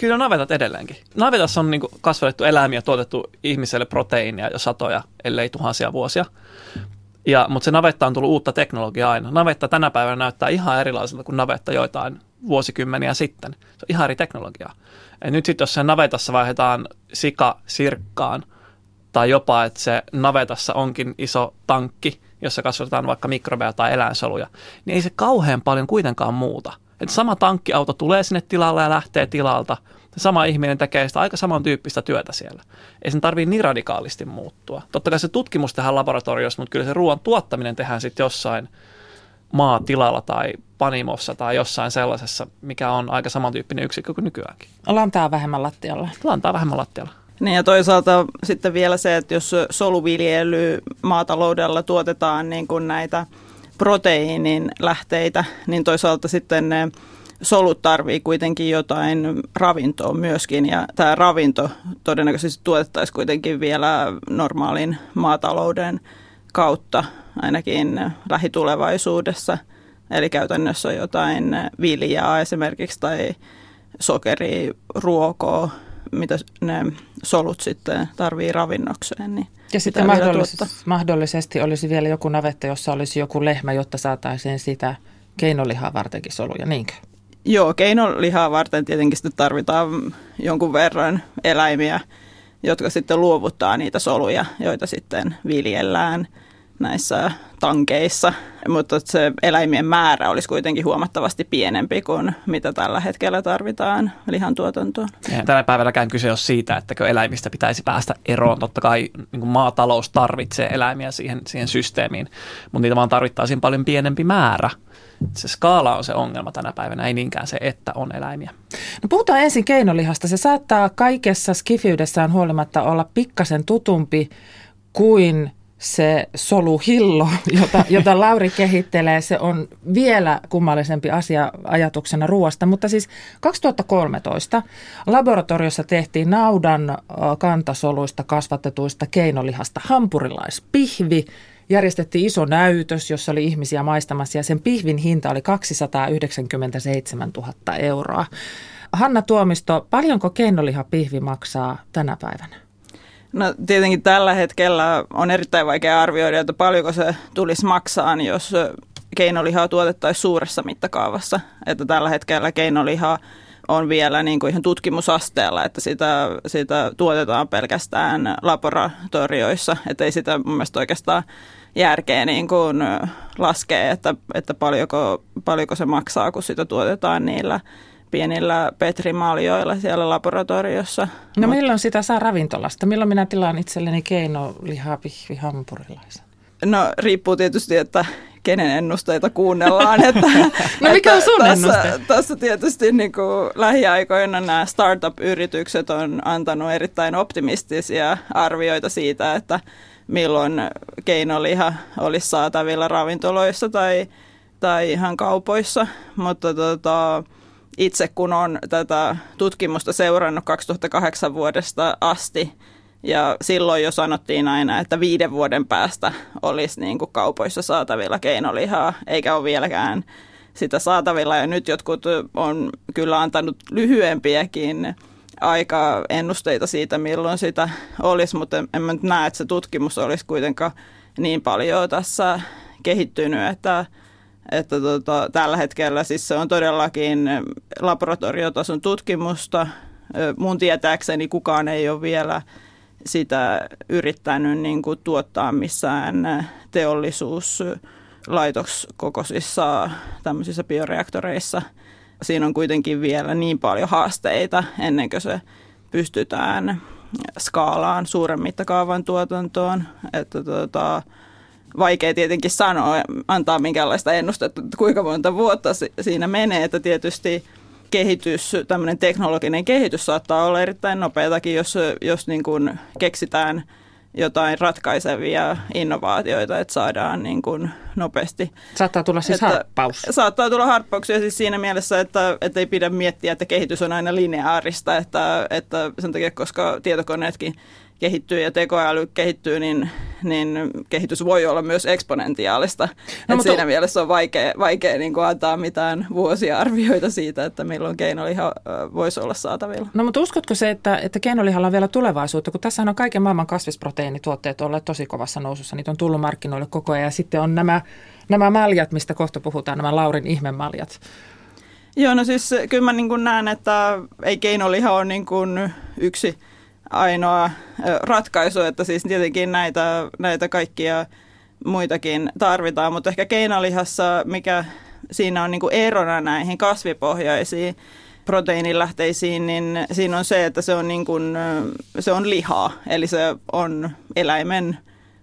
Kyllä navetat edelleenkin. Navetassa on niin kuin kasvatettu eläimiä, tuotettu ihmiselle proteiinia jo satoja, ellei tuhansia vuosia. Ja, mutta se navetta on tullut uutta teknologiaa aina. Navetta tänä päivänä näyttää ihan erilaiselta kuin navetta joitain vuosikymmeniä sitten. Se on ihan eri teknologiaa. Ja nyt sitten jos se navetassa vaihdetaan sika sirkkaan, tai jopa, että se navetassa onkin iso tankki, jossa kasvatetaan vaikka mikrobeja tai eläinsoluja, niin ei se kauhean paljon kuitenkaan muuta. Että sama tankkiauto tulee sinne tilalle ja lähtee tilalta. Sama ihminen tekee sitä aika samantyyppistä työtä siellä. Ei sen tarvitse niin radikaalisti muuttua. Totta kai se tutkimus tehdään laboratoriossa, mutta kyllä se ruoan tuottaminen tehdään sitten jossain maatilalla tai panimossa tai jossain sellaisessa, mikä on aika samantyyppinen yksikkö kuin nykyäänkin. Lantaa vähemmän lattialla. Lantaa vähemmän lattialla. Niin ja toisaalta sitten vielä se, että jos soluviljely maataloudella tuotetaan niin kuin näitä proteiinin lähteitä, niin toisaalta sitten ne solut tarvii kuitenkin jotain ravintoa myöskin ja tämä ravinto todennäköisesti tuotettaisiin kuitenkin vielä normaalin maatalouden kautta ainakin lähitulevaisuudessa. Eli käytännössä jotain viljaa esimerkiksi tai sokeriruokoa, mitä ne solut sitten tarvii ravinnokseen. Niin ja sitten mahdollisesti, mahdollisesti olisi vielä joku navetta, jossa olisi joku lehmä, jotta saataisiin sitä keinolihaa vartenkin soluja, niinkö? Joo, keinolihaa varten tietenkin sitten tarvitaan jonkun verran eläimiä, jotka sitten luovuttaa niitä soluja, joita sitten viljellään – näissä tankeissa, mutta se eläimien määrä olisi kuitenkin huomattavasti pienempi kuin mitä tällä hetkellä tarvitaan lihantuotantoon. tänä päivälläkään kyse on siitä, että eläimistä pitäisi päästä eroon. Totta kai niin kuin maatalous tarvitsee eläimiä siihen, siihen systeemiin, mutta niitä vaan tarvittaisiin paljon pienempi määrä. Se skaala on se ongelma tänä päivänä, ei niinkään se, että on eläimiä. No puhutaan ensin keinolihasta. Se saattaa kaikessa skifiydessään huolimatta olla pikkasen tutumpi kuin se soluhillo, jota, jota Lauri kehittelee, se on vielä kummallisempi asia ajatuksena ruoasta. Mutta siis 2013 laboratoriossa tehtiin naudan kantasoluista kasvatetuista keinolihasta hampurilaispihvi. Järjestettiin iso näytös, jossa oli ihmisiä maistamassa ja sen pihvin hinta oli 297 000 euroa. Hanna Tuomisto, paljonko keinolihapihvi maksaa tänä päivänä? No tietenkin tällä hetkellä on erittäin vaikea arvioida, että paljonko se tulisi maksaa, jos keinolihaa tuotettaisiin suuressa mittakaavassa. Että tällä hetkellä keinolihaa on vielä niin kuin ihan tutkimusasteella, että sitä, sitä tuotetaan pelkästään laboratorioissa, että ei sitä mun mielestä oikeastaan järkeä niin kuin laskea, että, että paljonko, paljonko se maksaa, kun sitä tuotetaan niillä pienillä petrimaljoilla siellä laboratoriossa. No Mut, milloin sitä saa ravintolasta? Milloin minä tilaan itselleni keinolihapihvi hampurilaisen? No riippuu tietysti, että kenen ennusteita kuunnellaan. Että, no mikä on sun tässä, ennuste? Tässä tietysti niin kuin lähiaikoina nämä startup-yritykset on antanut erittäin optimistisia arvioita siitä, että milloin keinoliha olisi saatavilla ravintoloissa tai, tai ihan kaupoissa. Mutta tota, itse kun on tätä tutkimusta seurannut 2008 vuodesta asti, ja silloin jo sanottiin aina, että viiden vuoden päästä olisi niin kuin kaupoissa saatavilla keinolihaa, eikä ole vieläkään sitä saatavilla. Ja nyt jotkut on kyllä antanut lyhyempiäkin aika ennusteita siitä, milloin sitä olisi, mutta en mä nyt näe, että se tutkimus olisi kuitenkaan niin paljon tässä kehittynyt, että että tota, tällä hetkellä siis se on todellakin laboratoriotason tutkimusta. Mun tietääkseni kukaan ei ole vielä sitä yrittänyt niin kuin, tuottaa missään teollisuuslaitoskokoisissa tämmöisissä bioreaktoreissa. Siinä on kuitenkin vielä niin paljon haasteita ennen kuin se pystytään skaalaan suuren mittakaavan tuotantoon, että tota, vaikea tietenkin sanoa, antaa minkäänlaista ennustetta, että kuinka monta vuotta siinä menee, että tietysti kehitys, tämmöinen teknologinen kehitys saattaa olla erittäin nopeatakin, jos, jos niin kuin keksitään jotain ratkaisevia innovaatioita, että saadaan niin kuin nopeasti. Saattaa tulla siis että, harppaus. Saattaa tulla harppauksia siis siinä mielessä, että, että ei pidä miettiä, että kehitys on aina lineaarista, että, että sen takia, koska tietokoneetkin kehittyy ja tekoäly kehittyy, niin niin kehitys voi olla myös eksponentiaalista. No, mutta... Siinä mielessä on vaikea, vaikea niin kuin antaa mitään vuosia arvioita siitä, että milloin keinoliha voisi olla saatavilla. No mutta uskotko se, että, että keinolihalla on vielä tulevaisuutta, kun tässä on kaiken maailman kasvisproteiinituotteet olleet tosi kovassa nousussa, niitä on tullut markkinoille koko ajan ja sitten on nämä, nämä maljat, mistä kohta puhutaan, nämä Laurin ihmemaljat. Joo, no siis kyllä mä niin kuin näen, että ei keinoliha ole niin kuin yksi ainoa ratkaisu, että siis tietenkin näitä, näitä kaikkia muitakin tarvitaan, mutta ehkä keinolihassa, mikä siinä on niin kuin erona näihin kasvipohjaisiin proteiinilähteisiin, niin siinä on se, että se on, niin kuin, se on lihaa, eli se on eläimen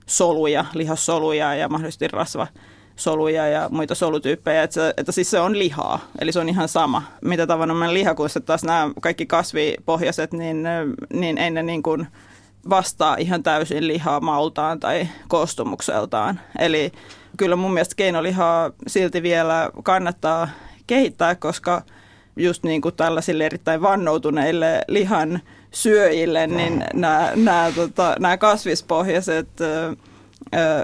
soluja, lihassoluja ja mahdollisesti rasva soluja ja muita solutyyppejä, että, se, että siis se on lihaa, eli se on ihan sama. Mitä tavanomainen liha, kun taas nämä kaikki kasvipohjaiset, niin, niin ei ne niin kuin vastaa ihan täysin lihaa maultaan tai koostumukseltaan. Eli kyllä mun mielestä keinolihaa silti vielä kannattaa kehittää, koska just niin kuin tällaisille erittäin vannoutuneille lihan syöjille, niin nämä, nämä, tota, nämä kasvispohjaiset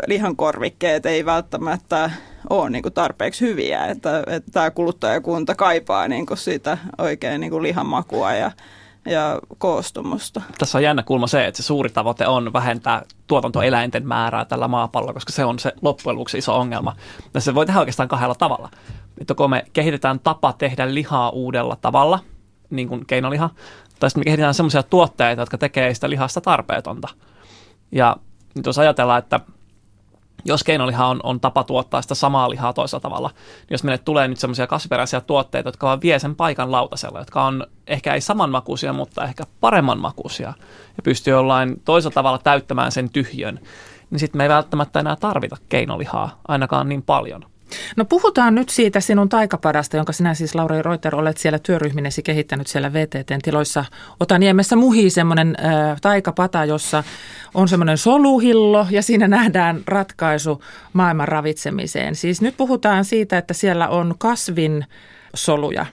lihankorvikkeet ei välttämättä ole niin kuin tarpeeksi hyviä, että, että tämä kuluttajakunta kaipaa niin kuin sitä oikein niin kuin lihamakua ja, ja koostumusta. Tässä on jännä kulma se, että se suuri tavoite on vähentää tuotantoeläinten määrää tällä maapallolla, koska se on se loppujen lopuksi iso ongelma. Ja se voi tehdä oikeastaan kahdella tavalla. Että kun me kehitetään tapa tehdä lihaa uudella tavalla, niin kuin keinoliha, tai sitten me kehitetään sellaisia tuotteita, jotka tekee sitä lihasta tarpeetonta. Ja nyt jos ajatellaan, että jos keinoliha on, on tapa tuottaa sitä samaa lihaa toisella tavalla, niin jos meille tulee nyt semmoisia kasviperäisiä tuotteita, jotka vaan vie sen paikan lautasella, jotka on ehkä ei samanmakuisia, mutta ehkä paremman makuisia ja pystyy jollain toisella tavalla täyttämään sen tyhjön, niin sitten me ei välttämättä enää tarvita keinolihaa ainakaan niin paljon. No puhutaan nyt siitä sinun taikapadasta, jonka sinä siis Lauri Reuter olet siellä työryhminesi kehittänyt siellä VTTn tiloissa. Otaniemessä muhii semmoinen äh, taikapata, jossa on semmoinen soluhillo ja siinä nähdään ratkaisu maailman ravitsemiseen. Siis nyt puhutaan siitä, että siellä on kasvin soluja,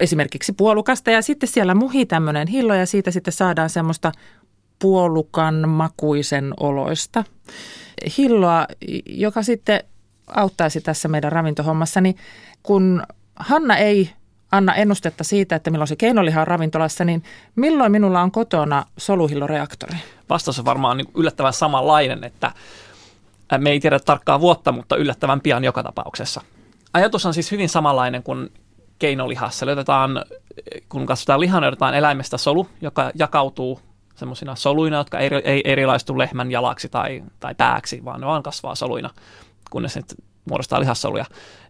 esimerkiksi puolukasta ja sitten siellä muhii tämmöinen hillo ja siitä sitten saadaan semmoista puolukan makuisen oloista hilloa, joka sitten auttaisi tässä meidän ravintohommassa, niin kun Hanna ei anna ennustetta siitä, että milloin se keinoliha on ravintolassa, niin milloin minulla on kotona soluhilloreaktori? Vastaus on varmaan niin yllättävän samanlainen, että me ei tiedä tarkkaa vuotta, mutta yllättävän pian joka tapauksessa. Ajatus on siis hyvin samanlainen kuin keinolihassa. Eli otetaan, kun katsotaan lihan, otetaan eläimestä solu, joka jakautuu semmoisina soluina, jotka ei, ei erilaistu lehmän jalaksi tai, tai pääksi, vaan ne vaan kasvaa soluina kunnes ne muodostaa lihassoluja.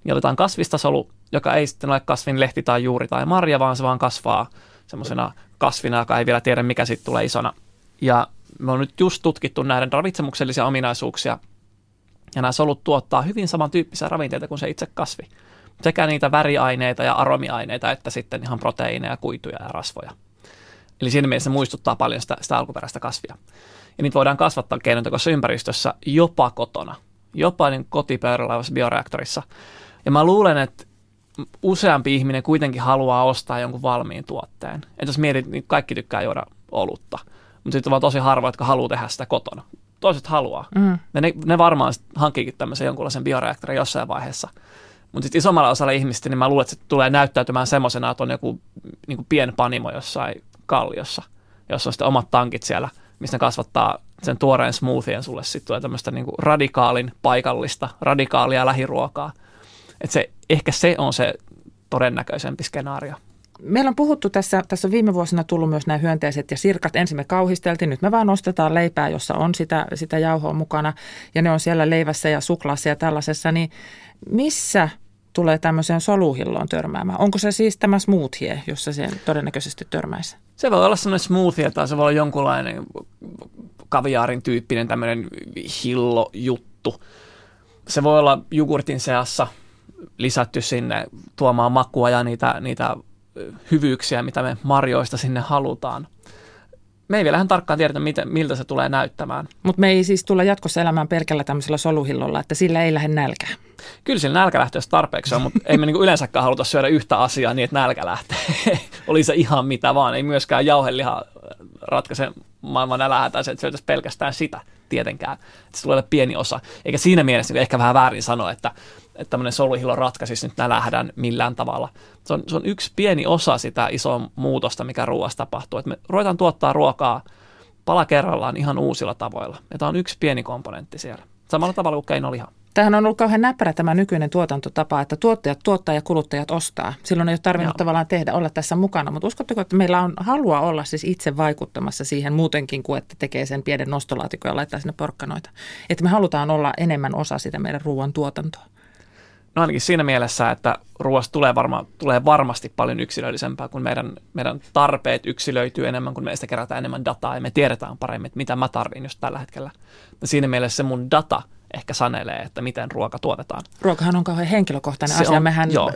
Niin otetaan kasvista solu, joka ei sitten ole kasvin lehti tai juuri tai marja, vaan se vaan kasvaa semmoisena kasvina, joka ei vielä tiedä, mikä sitten tulee isona. Ja me on nyt just tutkittu näiden ravitsemuksellisia ominaisuuksia, ja nämä solut tuottaa hyvin samantyyppisiä ravinteita kuin se itse kasvi. Sekä niitä väriaineita ja aromiaineita, että sitten ihan proteiineja, kuituja ja rasvoja. Eli siinä mielessä se muistuttaa paljon sitä, sitä alkuperäistä kasvia. Ja niitä voidaan kasvattaa keinotekoisessa ympäristössä jopa kotona jopa niin kotipöydällä bioreaktorissa. Ja mä luulen, että useampi ihminen kuitenkin haluaa ostaa jonkun valmiin tuotteen. Että jos mietit, niin kaikki tykkää juoda olutta. Mutta sitten on tosi harvoja, jotka haluaa tehdä sitä kotona. Toiset haluaa. Mm. Ja ne, ne varmaan hankkiikin tämmöisen jonkunlaisen bioreaktorin jossain vaiheessa. Mutta sitten isommalla osalla ihmistä, niin mä luulen, että se tulee näyttäytymään semmoisena, että on joku niin kuin pien panimo jossain kalliossa, jossa on sitten omat tankit siellä, mistä ne kasvattaa sen tuoreen smoothien sulle sitten tulee tämmöistä niinku radikaalin paikallista, radikaalia lähiruokaa. Että se, ehkä se on se todennäköisempi skenaario. Meillä on puhuttu tässä, tässä on viime vuosina tullut myös nämä hyönteiset ja sirkat. Ensin me kauhisteltiin, nyt me vaan nostetaan leipää, jossa on sitä, sitä jauhoa mukana ja ne on siellä leivässä ja suklaassa ja tällaisessa. Niin missä tulee tämmöiseen soluhilloon törmäämään? Onko se siis tämä smoothie, jossa se todennäköisesti törmäisi? Se voi olla semmoinen smoothie tai se voi olla jonkunlainen kaviaarin tyyppinen tämmöinen hillo-juttu. Se voi olla jogurtin seassa lisätty sinne tuomaan makua ja niitä, niitä hyvyyksiä, mitä me marjoista sinne halutaan. Me ei vielä ihan tarkkaan tiedetä, miltä se tulee näyttämään. Mutta me ei siis tulla jatkossa elämään pelkällä tämmöisellä soluhillolla, että sillä ei lähde nälkä. Kyllä sillä nälkä lähtee tarpeeksi on, mutta ei me niinku yleensäkään haluta syödä yhtä asiaa niin, että nälkä lähtee. Oli se ihan mitä vaan, ei myöskään jauheliha ratkaise maailman nälähätä, että syötäisiin pelkästään sitä tietenkään. Että se tulee pieni osa. Eikä siinä mielessä niin ehkä vähän väärin sanoa, että, että tämmöinen soluhillo ratkaisisi nyt nälähdän millään tavalla. Se on, se on yksi pieni osa sitä isoa muutosta, mikä ruoassa tapahtuu. Että me ruvetaan tuottaa ruokaa pala kerrallaan ihan uusilla tavoilla. Ja tämä on yksi pieni komponentti siellä. Samalla tavalla kuin keinoliha. Tämähän on ollut kauhean näppärä tämä nykyinen tuotantotapa, että tuottajat tuottaa ja kuluttajat ostaa. Silloin ei ole tarvinnut Joo. tavallaan tehdä, olla tässä mukana, mutta uskotteko, että meillä on halua olla siis itse vaikuttamassa siihen muutenkin kuin, että tekee sen pienen nostolaatikon ja laittaa sinne porkkanoita. Että me halutaan olla enemmän osa sitä meidän ruoan tuotantoa. No ainakin siinä mielessä, että ruoasta tulee, varma, tulee varmasti paljon yksilöllisempää, kun meidän, meidän tarpeet yksilöityy enemmän, kun meistä kerätään enemmän dataa ja me tiedetään paremmin, että mitä mä tarvin just tällä hetkellä. Ja siinä mielessä se mun data – ehkä sanelee, että miten ruoka tuotetaan. Ruokahan on kauhean henkilökohtainen se asia. On, Mehän joo.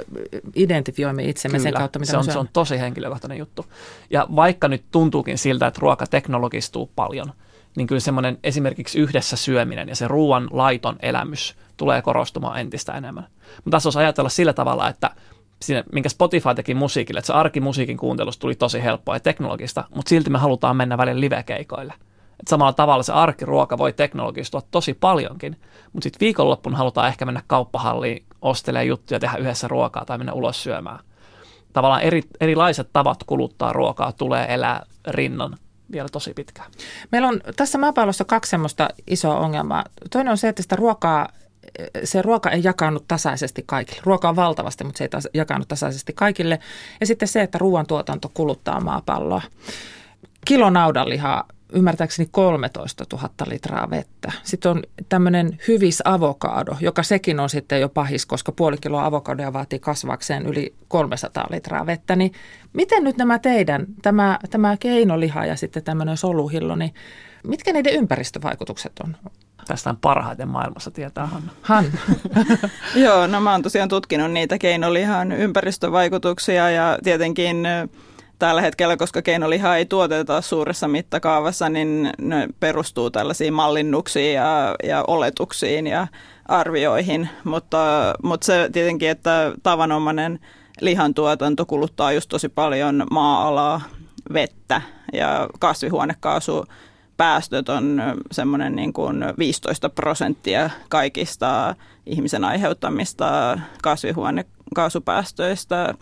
identifioimme itsemme Kyllä, sen kautta, mitä se on, se on tosi henkilökohtainen juttu. Ja vaikka nyt tuntuukin siltä, että ruoka teknologistuu paljon, niin kyllä semmoinen esimerkiksi yhdessä syöminen ja se ruoan laiton elämys tulee korostumaan entistä enemmän. Mutta tässä olisi ajatella sillä tavalla, että siinä, minkä Spotify teki musiikille, että se arkimusiikin kuuntelusta tuli tosi helppoa ja teknologista, mutta silti me halutaan mennä välillä livekeikoille – et samalla tavalla se arkiruoka voi teknologistua tosi paljonkin, mutta sitten viikonloppuna halutaan ehkä mennä kauppahalliin, ostelemaan juttuja, tehdä yhdessä ruokaa tai mennä ulos syömään. Tavallaan eri, erilaiset tavat kuluttaa ruokaa tulee elää rinnan vielä tosi pitkään. Meillä on tässä maapallossa kaksi semmoista isoa ongelmaa. Toinen on se, että sitä ruokaa se ruoka ei jakanut tasaisesti kaikille. Ruoka on valtavasti, mutta se ei jakanut tasaisesti kaikille. Ja sitten se, että ruoantuotanto kuluttaa maapalloa. Kilo naudanlihaa ymmärtääkseni 13 000 litraa vettä. Sitten on tämmöinen hyvis avokaado, joka sekin on sitten jo pahis, koska puoli kiloa avokadoa vaatii kasvakseen yli 300 litraa vettä. Niin miten nyt nämä teidän, tämä, tämä keinoliha ja sitten tämmöinen soluhillo, niin mitkä niiden ympäristövaikutukset on? Tästä on parhaiten maailmassa tietää Hanna. Hanna. Joo, no mä oon tosiaan tutkinut niitä keinolihan ympäristövaikutuksia ja tietenkin tällä hetkellä, koska keinolihaa ei tuoteta suuressa mittakaavassa, niin ne perustuu tällaisiin mallinnuksiin ja, ja oletuksiin ja arvioihin. Mutta, mutta se tietenkin, että tavanomainen lihantuotanto kuluttaa just tosi paljon maa-alaa, vettä ja kasvihuonekaasu päästöt on semmoinen niin kuin 15 prosenttia kaikista ihmisen aiheuttamista kasvihuonekaasupäästöistä.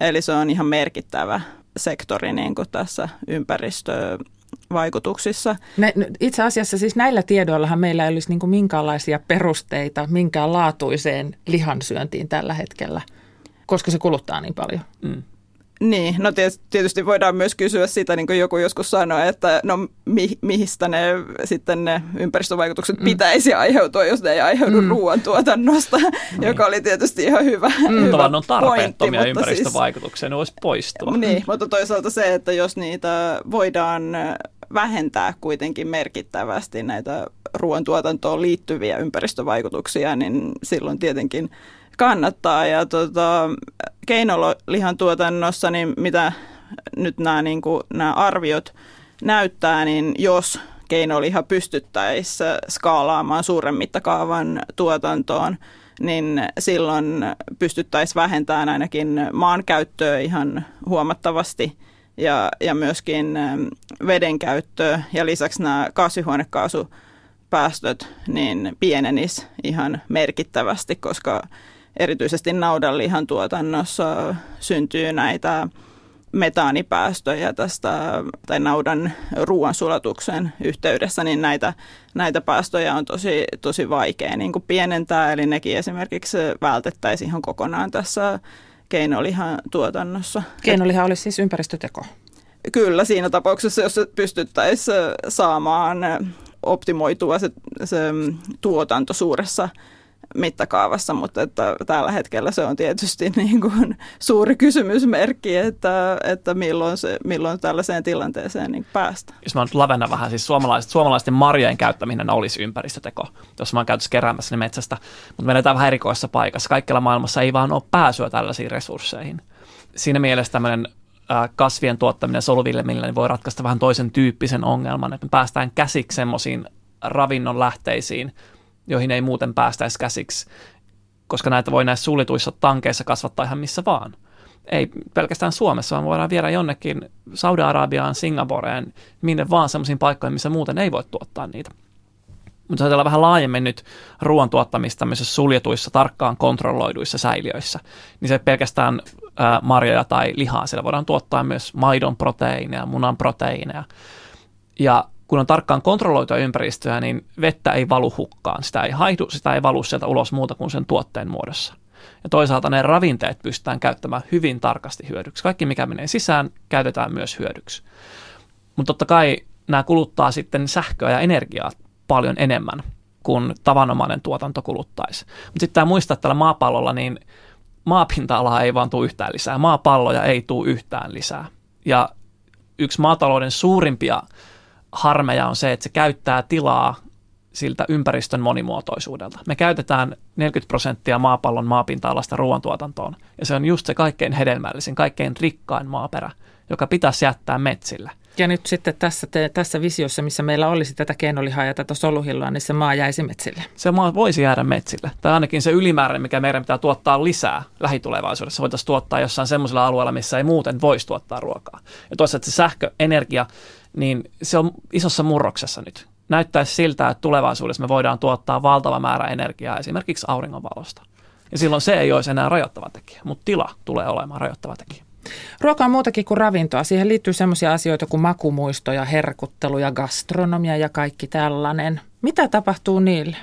Eli se on ihan merkittävä sektori niin kuin tässä ympäristövaikutuksissa. Ne, itse asiassa siis näillä tiedoillahan meillä ei olisi niin kuin minkäänlaisia perusteita minkäänlaatuiseen lihansyöntiin tällä hetkellä, koska se kuluttaa niin paljon. Mm. Niin, no tietysti voidaan myös kysyä sitä, niin kuin joku joskus sanoi, että no mi, mistä ne sitten ne ympäristövaikutukset mm. pitäisi aiheutua, jos ne ei aiheudu mm. ruoantuotannosta, niin. joka oli tietysti ihan hyvä, mm. hyvä on tarpeettomia pointti, ympäristövaikutuksia, siis, ne voisi poistua. Niin, mutta toisaalta se, että jos niitä voidaan vähentää kuitenkin merkittävästi näitä ruoantuotantoon liittyviä ympäristövaikutuksia, niin silloin tietenkin kannattaa. Ja tota, keinolihan tuotannossa, niin mitä nyt nämä, niin kuin, nämä arviot näyttää, niin jos keinoliha pystyttäisiin skaalaamaan suuren mittakaavan tuotantoon, niin silloin pystyttäisiin vähentämään ainakin maankäyttöä ihan huomattavasti ja, ja myöskin ähm, veden käyttöä ja lisäksi nämä kasvihuonekaasupäästöt niin pienenis ihan merkittävästi, koska erityisesti naudanlihan tuotannossa syntyy näitä metaanipäästöjä tästä tai naudan ruoansulatuksen yhteydessä, niin näitä, näitä päästöjä on tosi, tosi vaikea niin kuin pienentää, eli nekin esimerkiksi vältettäisiin ihan kokonaan tässä keinolihan tuotannossa. Keinoliha olisi siis ympäristöteko? Kyllä, siinä tapauksessa, jos pystyttäisiin saamaan optimoitua se, se tuotanto suuressa mittakaavassa, mutta että tällä hetkellä se on tietysti niin kuin suuri kysymysmerkki, että, että milloin, se, milloin tällaiseen tilanteeseen niin päästään. Jos mä nyt lavennan vähän, siis suomalaiset, suomalaisten marjojen käyttäminen olisi ympäristöteko, jos mä oon käytössä keräämässä ne metsästä, mutta me eletään vähän erikoissa paikassa. Kaikkialla maailmassa ei vaan ole pääsyä tällaisiin resursseihin. Siinä mielessä tämmöinen kasvien tuottaminen soluviljelmillä niin voi ratkaista vähän toisen tyyppisen ongelman, että me päästään käsiksi semmoisiin ravinnon lähteisiin, joihin ei muuten päästäisi käsiksi, koska näitä voi näissä suljetuissa tankeissa kasvattaa ihan missä vaan. ei pelkästään Suomessa, vaan voidaan viedä jonnekin Saudi-Arabiaan, Singaporeen, minne vaan sellaisiin paikkoihin, missä muuten ei voi tuottaa niitä. Mutta ajatellaan vähän laajemmin nyt ruoan tuottamista tämmöisissä suljetuissa, tarkkaan kontrolloiduissa säiliöissä, niin se pelkästään ää, marjoja tai lihaa, siellä voidaan tuottaa myös maidon proteiineja, munan proteiineja. Ja kun on tarkkaan kontrolloitua ympäristöä, niin vettä ei valu hukkaan. Sitä ei haihdu, sitä ei valu sieltä ulos muuta kuin sen tuotteen muodossa. Ja toisaalta ne ravinteet pystytään käyttämään hyvin tarkasti hyödyksi. Kaikki, mikä menee sisään, käytetään myös hyödyksi. Mutta totta kai nämä kuluttaa sitten sähköä ja energiaa paljon enemmän kuin tavanomainen tuotanto kuluttaisi. Mutta sitten tämä muistaa, että tällä maapallolla niin maapinta-alaa ei vaan tule yhtään lisää. Maapalloja ei tule yhtään lisää. Ja yksi maatalouden suurimpia harmeja on se, että se käyttää tilaa siltä ympäristön monimuotoisuudelta. Me käytetään 40 prosenttia maapallon maapinta-alasta ruoantuotantoon, ja se on just se kaikkein hedelmällisin, kaikkein rikkain maaperä, joka pitäisi jättää metsille. Ja nyt sitten tässä, te, tässä visiossa, missä meillä olisi tätä keinolihaa ja tätä soluhilloa, niin se maa jäisi metsille. Se maa voisi jäädä metsille. Tai ainakin se ylimääräinen, mikä meidän pitää tuottaa lisää lähitulevaisuudessa, voitaisiin tuottaa jossain semmoisella alueella, missä ei muuten voisi tuottaa ruokaa. Ja toisaalta se sähköenergia, niin se on isossa murroksessa nyt. Näyttäisi siltä, että tulevaisuudessa me voidaan tuottaa valtava määrä energiaa esimerkiksi auringonvalosta. Ja silloin se ei olisi enää rajoittava tekijä, mutta tila tulee olemaan rajoittava tekijä. Ruoka on muutakin kuin ravintoa. Siihen liittyy sellaisia asioita kuin makumuisto ja herkuttelu ja gastronomia ja kaikki tällainen. Mitä tapahtuu niille?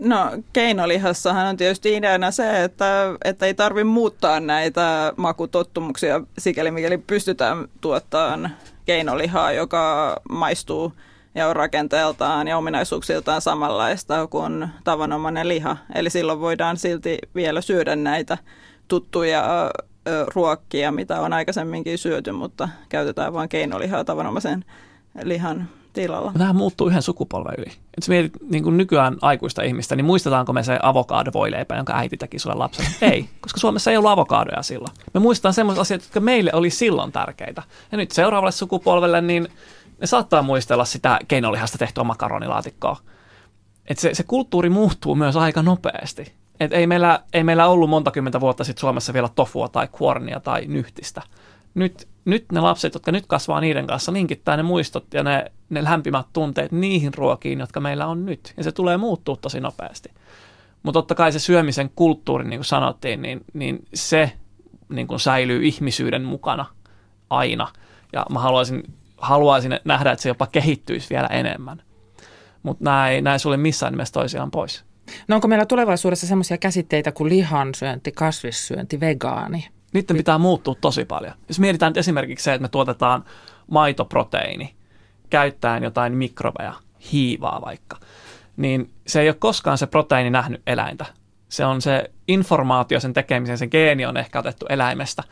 No keinolihassahan on tietysti ideana se, että, että ei tarvitse muuttaa näitä makutottumuksia sikäli mikäli pystytään tuottamaan keinolihaa, joka maistuu ja on rakenteeltaan ja ominaisuuksiltaan samanlaista kuin tavanomainen liha. Eli silloin voidaan silti vielä syödä näitä tuttuja ruokkia, mitä on aikaisemminkin syöty, mutta käytetään vain keinolihaa tavanomaisen lihan tilalla. Tähän muuttuu yhden sukupolven yli. Jos mietit niin kuin nykyään aikuista ihmistä, niin muistetaanko me se avokaado-voileipä, jonka äiti teki sulle lapselle? Ei, koska Suomessa ei ollut avokaadoja silloin. Me muistetaan sellaiset asiat, jotka meille oli silloin tärkeitä. Ja nyt seuraavalle sukupolvelle, niin ne saattaa muistella sitä keinolihasta tehtyä makaronilaatikkoa. Et se, se kulttuuri muuttuu myös aika nopeasti. Et ei, meillä, ei meillä ollut monta kymmentä vuotta sitten Suomessa vielä tofua tai kuornia tai nyhtistä. Nyt, nyt ne lapset, jotka nyt kasvaa niiden kanssa, linkittää ne muistot ja ne, ne lämpimät tunteet niihin ruokiin, jotka meillä on nyt. Ja se tulee muuttua tosi nopeasti. Mutta totta kai se syömisen kulttuuri, niin kuin sanottiin, niin, niin se niin kuin säilyy ihmisyyden mukana aina. Ja mä haluaisin, haluaisin nähdä, että se jopa kehittyisi vielä enemmän. Mutta nämä ei, ei missään nimessä toisiaan pois. No onko meillä tulevaisuudessa sellaisia käsitteitä kuin lihansyönti, kasvissyönti, vegaani? Niiden pitää muuttua tosi paljon. Jos mietitään esimerkiksi se, että me tuotetaan maitoproteiini käyttäen jotain mikrobeja, hiivaa vaikka, niin se ei ole koskaan se proteiini nähnyt eläintä. Se on se informaatio sen tekemisen, se geeni on ehkä otettu eläimestä,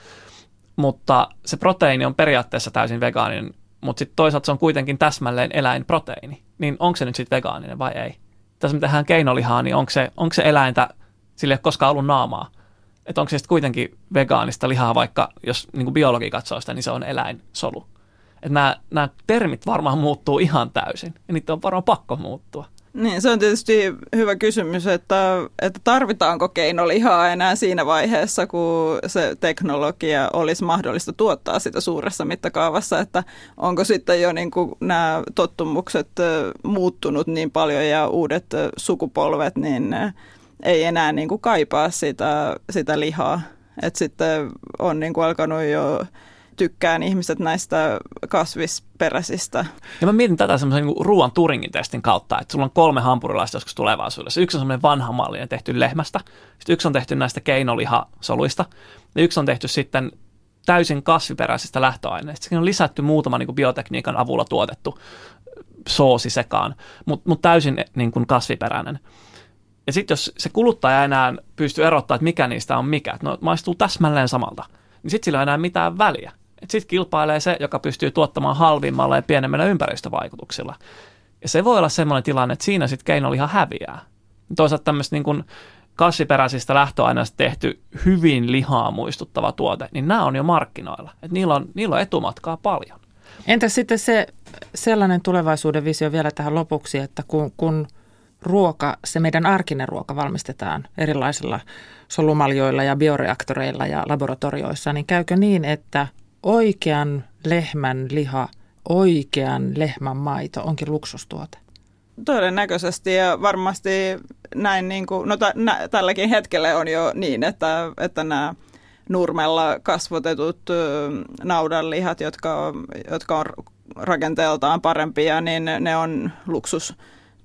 mutta se proteiini on periaatteessa täysin vegaaninen, mutta sitten toisaalta se on kuitenkin täsmälleen eläinproteiini. Niin onko se nyt sitten vegaaninen vai ei? tässä me tehdään keinolihaa, niin onko se, onko se eläintä, sille ei ole koskaan ollut naamaa. Että onko se sitten kuitenkin vegaanista lihaa, vaikka jos niin biologi katsoo sitä, niin se on eläinsolu. Että nämä, nämä termit varmaan muuttuu ihan täysin, ja niitä on varmaan pakko muuttua. Niin, se on tietysti hyvä kysymys, että, että tarvitaanko keinolihaa enää siinä vaiheessa, kun se teknologia olisi mahdollista tuottaa sitä suuressa mittakaavassa, että onko sitten jo niin kuin nämä tottumukset muuttunut niin paljon ja uudet sukupolvet, niin ei enää niin kuin kaipaa sitä, sitä lihaa. Että sitten on niin kuin alkanut jo tykkään ihmiset näistä kasvisperäisistä. Ja mä mietin tätä semmoisen niin ruoan Turingin testin kautta, että sulla on kolme hampurilaista joskus tulevaisuudessa. Yksi on semmoinen vanha mallinen tehty lehmästä, sitten yksi on tehty näistä keinolihasoluista ja yksi on tehty sitten täysin kasviperäisistä lähtöaineista. Siinä on lisätty muutama niin kuin biotekniikan avulla tuotettu soosi sekaan, mutta mut täysin niin kuin kasviperäinen. Ja sitten jos se kuluttaja enää pystyy erottamaan, että mikä niistä on mikä, että no maistuu täsmälleen samalta, niin sitten sillä ei enää mitään väliä. Sitten kilpailee se, joka pystyy tuottamaan halvimmalla ja pienemmällä ympäristövaikutuksilla. Ja se voi olla sellainen tilanne, että siinä sitten keinoliha häviää. Toisaalta tämmöistä niin kuin kasviperäisistä lähtöaineista tehty hyvin lihaa muistuttava tuote, niin nämä on jo markkinoilla. Et niillä, on, niillä on etumatkaa paljon. Entä sitten se sellainen tulevaisuuden visio vielä tähän lopuksi, että kun, kun ruoka, se meidän arkinen ruoka valmistetaan erilaisilla solumaljoilla ja bioreaktoreilla ja laboratorioissa, niin käykö niin, että oikean lehmän liha, oikean lehmän maito onkin luksustuote? Todennäköisesti ja varmasti näin, niin kuin, no t- nä, tälläkin hetkellä on jo niin, että, että nämä nurmella kasvotetut naudanlihat, jotka, jotka on rakenteeltaan parempia, niin ne on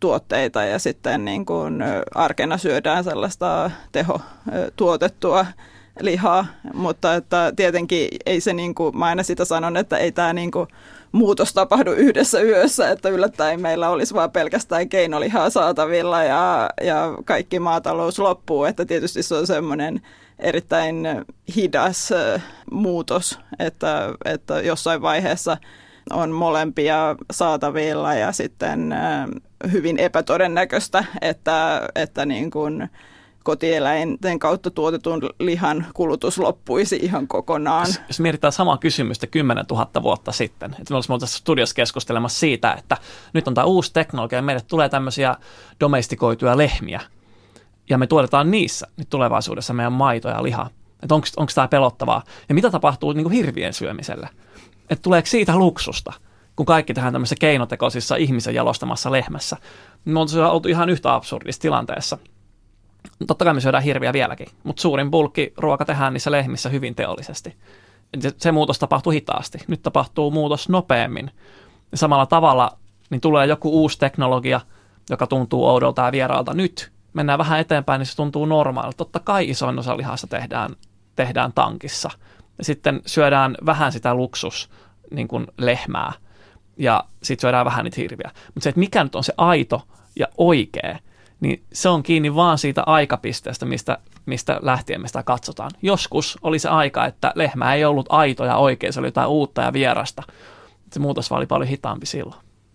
luksustuotteita ja sitten niin kuin arkena syödään sellaista teho tuotettua lihaa, mutta että tietenkin ei se, niin kuin, mä aina sitä sanon, että ei tämä niin kuin, muutos tapahdu yhdessä yössä, että yllättäen meillä olisi vain pelkästään keinolihaa saatavilla ja, ja kaikki maatalous loppuu, että tietysti se on semmoinen erittäin hidas muutos, että, että jossain vaiheessa on molempia saatavilla ja sitten hyvin epätodennäköistä, että, että niin kuin kotieläinten kautta tuotetun lihan kulutus loppuisi ihan kokonaan. Jos, jos mietitään samaa kysymystä 10 000 vuotta sitten, että me olisimme tässä studiossa keskustelemassa siitä, että nyt on tämä uusi teknologia ja meille tulee tämmöisiä domestikoituja lehmiä ja me tuotetaan niissä nyt tulevaisuudessa meidän maitoja ja lihaa. Että onko tämä pelottavaa? Ja mitä tapahtuu niin kuin hirvien syömiselle? Että tuleeko siitä luksusta, kun kaikki tehdään tämmöisessä keinotekoisissa ihmisen jalostamassa lehmässä? Me on oltu ihan yhtä absurdissa tilanteessa – Totta kai me syödään hirviä vieläkin, mutta suurin bulkki ruoka tehdään niissä lehmissä hyvin teollisesti. Se muutos tapahtuu hitaasti. Nyt tapahtuu muutos nopeammin. Ja samalla tavalla niin tulee joku uusi teknologia, joka tuntuu oudolta ja vieraalta nyt. Mennään vähän eteenpäin, niin se tuntuu normaalilta. Totta kai isoin osa lihasta tehdään, tehdään tankissa. Sitten syödään vähän sitä luksus niin kuin lehmää ja sitten syödään vähän niitä hirviä. Mutta se, että mikä nyt on se aito ja oikea, niin se on kiinni vaan siitä aikapisteestä, mistä, mistä lähtien me sitä katsotaan. Joskus oli se aika, että lehmä ei ollut aito ja oikein, se oli jotain uutta ja vierasta. Se muutos oli paljon hitaampi silloin.